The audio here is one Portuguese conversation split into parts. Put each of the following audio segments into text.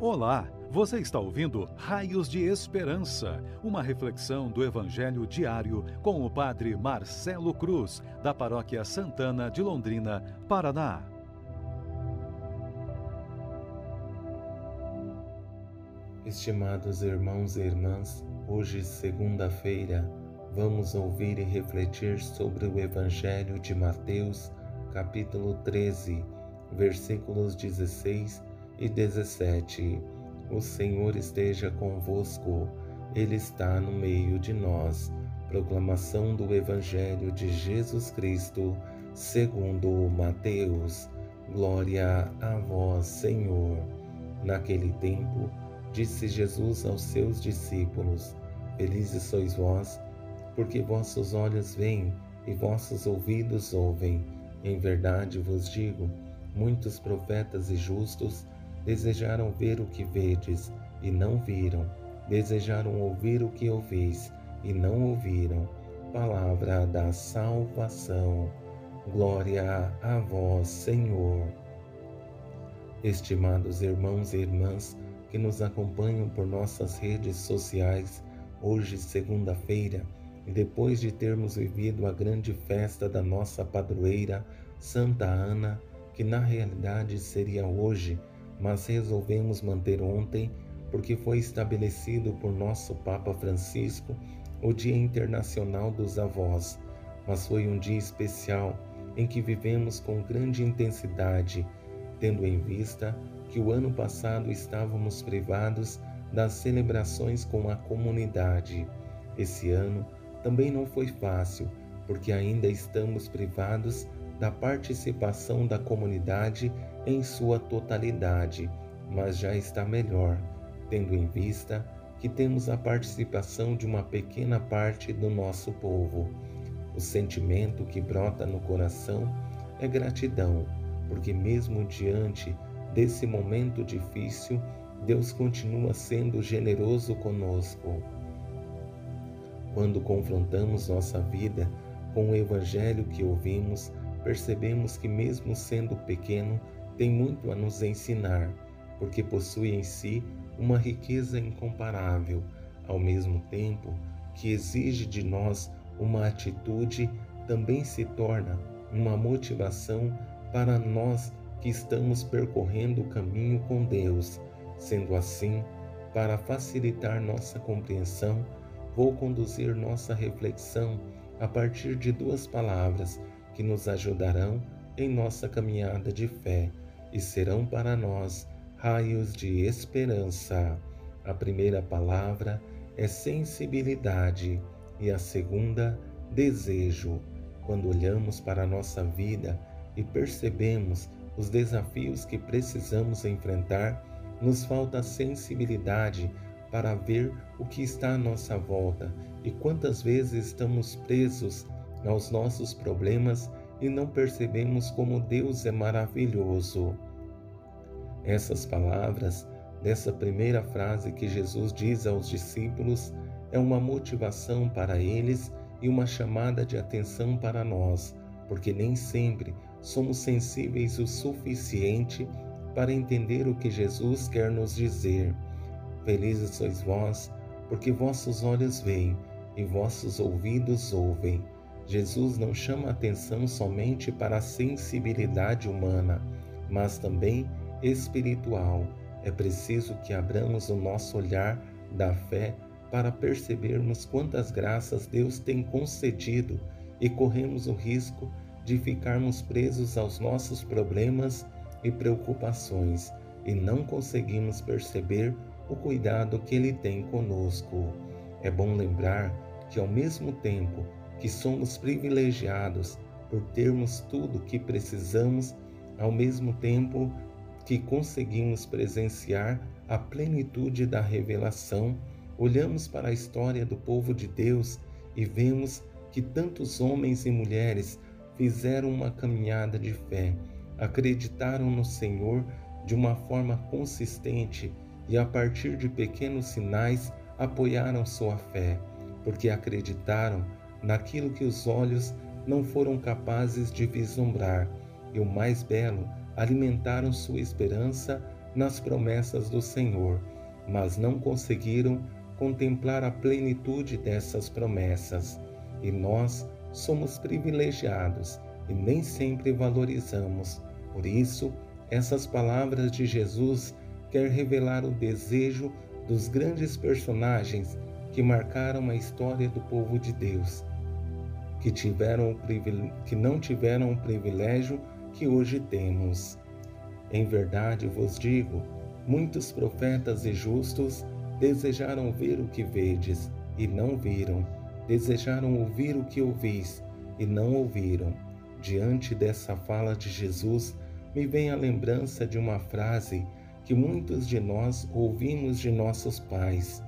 Olá, você está ouvindo Raios de Esperança, uma reflexão do Evangelho diário com o Padre Marcelo Cruz, da Paróquia Santana de Londrina, Paraná. Estimados irmãos e irmãs, hoje, segunda-feira, vamos ouvir e refletir sobre o Evangelho de Mateus, capítulo 13, versículos 16 e 17. O Senhor esteja convosco, Ele está no meio de nós. Proclamação do Evangelho de Jesus Cristo, segundo Mateus. Glória a vós, Senhor. Naquele tempo, disse Jesus aos seus discípulos: Felizes sois vós, porque vossos olhos veem e vossos ouvidos ouvem. Em verdade vos digo, muitos profetas e justos Desejaram ver o que vedes e não viram. Desejaram ouvir o que ouvis e não ouviram. Palavra da salvação. Glória a vós, Senhor. Estimados irmãos e irmãs que nos acompanham por nossas redes sociais, hoje, segunda-feira, e depois de termos vivido a grande festa da nossa padroeira, Santa Ana, que na realidade seria hoje, mas resolvemos manter ontem porque foi estabelecido por nosso Papa Francisco o Dia Internacional dos Avós, mas foi um dia especial em que vivemos com grande intensidade, tendo em vista que o ano passado estávamos privados das celebrações com a comunidade. Esse ano também não foi fácil, porque ainda estamos privados da participação da comunidade em sua totalidade, mas já está melhor, tendo em vista que temos a participação de uma pequena parte do nosso povo. O sentimento que brota no coração é gratidão, porque mesmo diante desse momento difícil, Deus continua sendo generoso conosco. Quando confrontamos nossa vida com o evangelho que ouvimos, percebemos que, mesmo sendo pequeno, tem muito a nos ensinar, porque possui em si uma riqueza incomparável, ao mesmo tempo que exige de nós uma atitude, também se torna uma motivação para nós que estamos percorrendo o caminho com Deus. Sendo assim, para facilitar nossa compreensão, vou conduzir nossa reflexão a partir de duas palavras que nos ajudarão em nossa caminhada de fé e serão para nós raios de esperança. A primeira palavra é sensibilidade e a segunda, desejo. Quando olhamos para a nossa vida e percebemos os desafios que precisamos enfrentar, nos falta sensibilidade para ver o que está à nossa volta e quantas vezes estamos presos aos nossos problemas e não percebemos como Deus é maravilhoso. Essas palavras dessa primeira frase que Jesus diz aos discípulos é uma motivação para eles e uma chamada de atenção para nós, porque nem sempre somos sensíveis o suficiente para entender o que Jesus quer nos dizer. Felizes sois vós, porque vossos olhos veem e vossos ouvidos ouvem. Jesus não chama atenção somente para a sensibilidade humana, mas também espiritual. É preciso que abramos o nosso olhar da fé para percebermos quantas graças Deus tem concedido e corremos o risco de ficarmos presos aos nossos problemas e preocupações e não conseguimos perceber o cuidado que Ele tem conosco. É bom lembrar que, ao mesmo tempo que somos privilegiados por termos tudo o que precisamos, ao mesmo tempo que conseguimos presenciar a plenitude da revelação, olhamos para a história do povo de Deus e vemos que tantos homens e mulheres fizeram uma caminhada de fé, acreditaram no Senhor de uma forma consistente e, a partir de pequenos sinais, apoiaram sua fé, porque acreditaram naquilo que os olhos não foram capazes de vislumbrar, e o mais belo, alimentaram sua esperança nas promessas do Senhor, mas não conseguiram contemplar a plenitude dessas promessas. E nós somos privilegiados e nem sempre valorizamos. Por isso, essas palavras de Jesus quer revelar o desejo dos grandes personagens que marcaram a história do povo de Deus, que, tiveram que não tiveram o privilégio que hoje temos. Em verdade vos digo, muitos profetas e justos desejaram ver o que vedes e não viram, desejaram ouvir o que ouvis e não ouviram. Diante dessa fala de Jesus, me vem a lembrança de uma frase que muitos de nós ouvimos de nossos pais.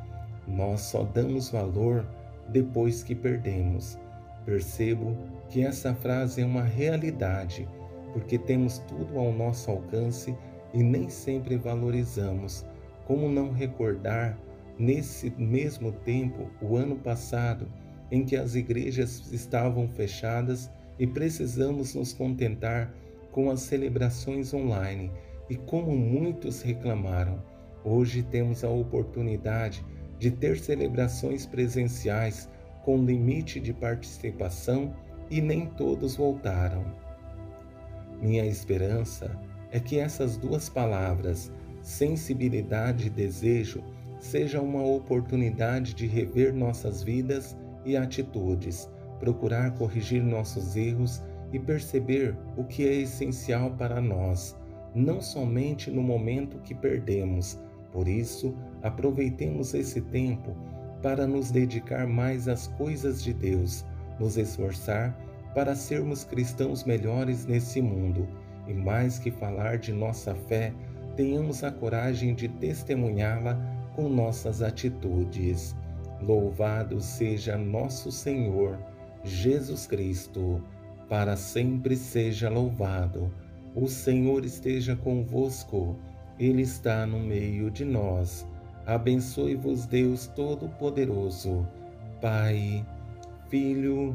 Nós só damos valor depois que perdemos. Percebo que essa frase é uma realidade, porque temos tudo ao nosso alcance e nem sempre valorizamos. Como não recordar, nesse mesmo tempo, o ano passado, em que as igrejas estavam fechadas e precisamos nos contentar com as celebrações online e como muitos reclamaram, hoje temos a oportunidade de ter celebrações presenciais com limite de participação e nem todos voltaram. Minha esperança é que essas duas palavras, sensibilidade e desejo, sejam uma oportunidade de rever nossas vidas e atitudes, procurar corrigir nossos erros e perceber o que é essencial para nós não somente no momento que perdemos. Por isso, aproveitemos esse tempo para nos dedicar mais às coisas de Deus, nos esforçar para sermos cristãos melhores nesse mundo e mais que falar de nossa fé, tenhamos a coragem de testemunhá-la com nossas atitudes. Louvado seja nosso Senhor Jesus Cristo, para sempre seja louvado. O Senhor esteja convosco, Ele está no meio de nós. Abençoe-vos, Deus Todo-Poderoso, Pai, Filho